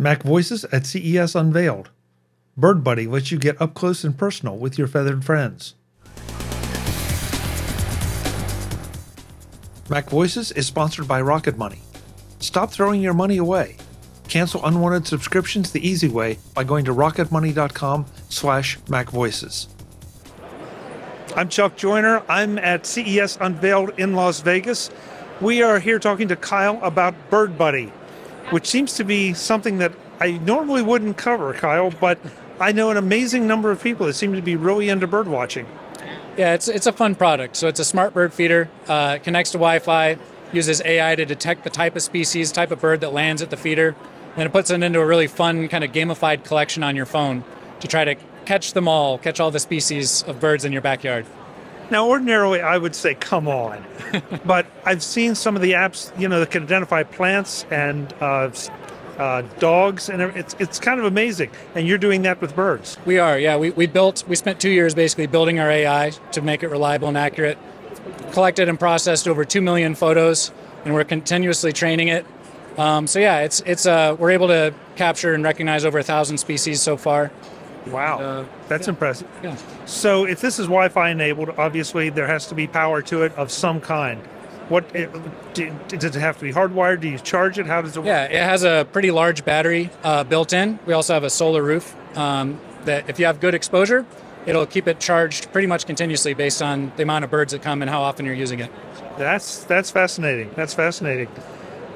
MacVoices at CES Unveiled. Bird Buddy lets you get up close and personal with your feathered friends. MacVoices is sponsored by Rocket Money. Stop throwing your money away. Cancel unwanted subscriptions the easy way by going to rocketmoney.com slash macvoices. I'm Chuck Joiner. I'm at CES Unveiled in Las Vegas. We are here talking to Kyle about Bird Buddy, which seems to be something that I normally wouldn't cover, Kyle, but I know an amazing number of people that seem to be really into bird watching. Yeah, it's it's a fun product. So it's a smart bird feeder, uh, connects to Wi-Fi, uses AI to detect the type of species, type of bird that lands at the feeder, and it puts it into a really fun kind of gamified collection on your phone to try to catch them all, catch all the species of birds in your backyard. Now, ordinarily, I would say, come on. but I've seen some of the apps, you know, that can identify plants and uh, uh, dogs, and it's it's kind of amazing. And you're doing that with birds. We are, yeah. We, we built, we spent two years basically building our AI to make it reliable and accurate. Collected and processed over two million photos, and we're continuously training it. Um, so yeah, it's it's uh, we're able to capture and recognize over a thousand species so far. Wow, uh, that's yeah. impressive. Yeah. So if this is Wi-Fi enabled, obviously there has to be power to it of some kind. What it, does it have to be hardwired? Do you charge it? How does it work? Yeah, it has a pretty large battery uh, built in. We also have a solar roof um, that, if you have good exposure, it'll keep it charged pretty much continuously based on the amount of birds that come and how often you're using it. That's that's fascinating. That's fascinating.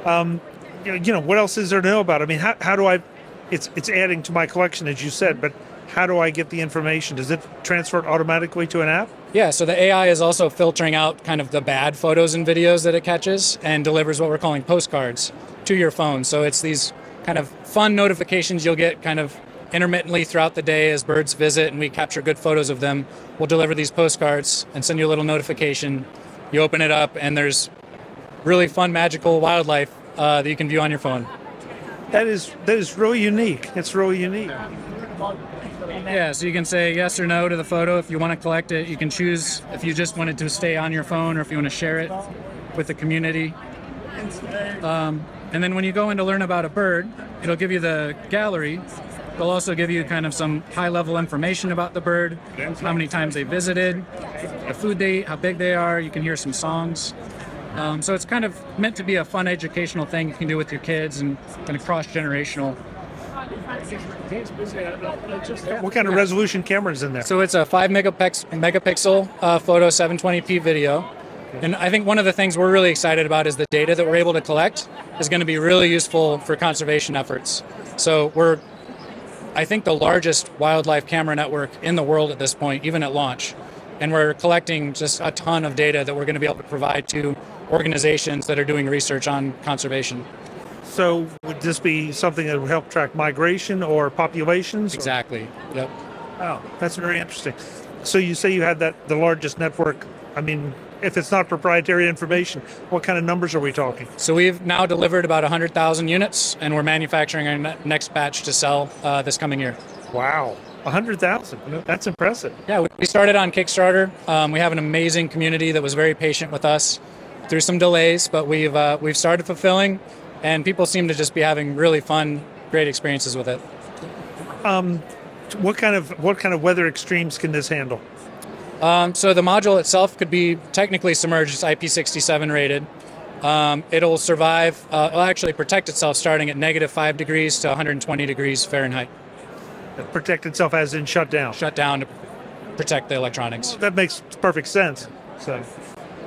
Um, you know, what else is there to know about? I mean, how, how do I? It's it's adding to my collection, as you said, but how do I get the information? Does it transfer it automatically to an app? Yeah, so the AI is also filtering out kind of the bad photos and videos that it catches and delivers what we're calling postcards to your phone. So it's these kind of fun notifications you'll get kind of intermittently throughout the day as birds visit and we capture good photos of them. We'll deliver these postcards and send you a little notification. You open it up and there's really fun, magical wildlife uh, that you can view on your phone. That is that is really unique. It's really unique. Yeah, so you can say yes or no to the photo. If you want to collect it, you can choose if you just wanted to stay on your phone or if you want to share it with the community. Um, and then when you go in to learn about a bird, it'll give you the gallery. It'll also give you kind of some high level information about the bird, how many times they visited, the food they eat, how big they are. You can hear some songs. Um, so it's kind of meant to be a fun educational thing you can do with your kids and kind of cross generational. What kind of resolution camera is in there? So it's a five megapix- megapixel uh, photo, 720p video. And I think one of the things we're really excited about is the data that we're able to collect is going to be really useful for conservation efforts. So we're, I think, the largest wildlife camera network in the world at this point, even at launch. And we're collecting just a ton of data that we're going to be able to provide to organizations that are doing research on conservation. So would this be something that would help track migration or populations? Exactly. Yep. Wow, that's very interesting. So you say you had that the largest network. I mean, if it's not proprietary information, what kind of numbers are we talking? So we've now delivered about 100,000 units, and we're manufacturing our ne- next batch to sell uh, this coming year. Wow. 100,000. That's impressive. Yeah, we started on Kickstarter. Um, we have an amazing community that was very patient with us through some delays, but we've uh, we've started fulfilling, and people seem to just be having really fun, great experiences with it. Um, what kind of what kind of weather extremes can this handle? Um, so the module itself could be technically submerged. It's IP67 rated. Um, it'll survive. Uh, it'll actually protect itself starting at negative five degrees to 120 degrees Fahrenheit. Protect itself as in shut down. Shut down to protect the electronics. That makes perfect sense. So.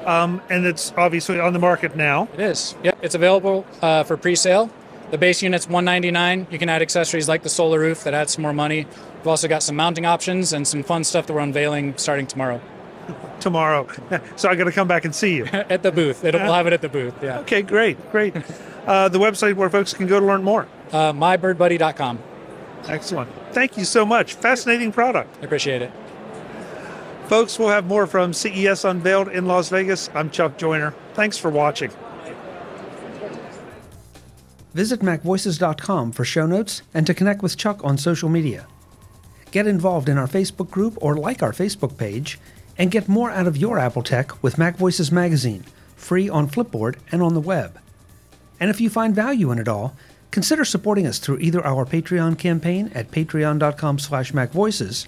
Um, and it's obviously on the market now. It is. Yep, it's available uh, for pre-sale. The base unit's 199. You can add accessories like the solar roof that adds some more money. We've also got some mounting options and some fun stuff that we're unveiling starting tomorrow. tomorrow. So I got to come back and see you at the booth. It'll, we'll have it at the booth. Yeah. Okay, great, great. Uh, the website where folks can go to learn more. Uh, mybirdbuddy.com. Excellent. Thank you so much. Fascinating product. I appreciate it. Folks, we'll have more from CES Unveiled in Las Vegas. I'm Chuck Joiner. Thanks for watching. Visit MacVoices.com for show notes and to connect with Chuck on social media. Get involved in our Facebook group or like our Facebook page, and get more out of your Apple tech with MacVoices Magazine, free on Flipboard and on the web. And if you find value in it all, Consider supporting us through either our Patreon campaign at patreon.com slash macvoices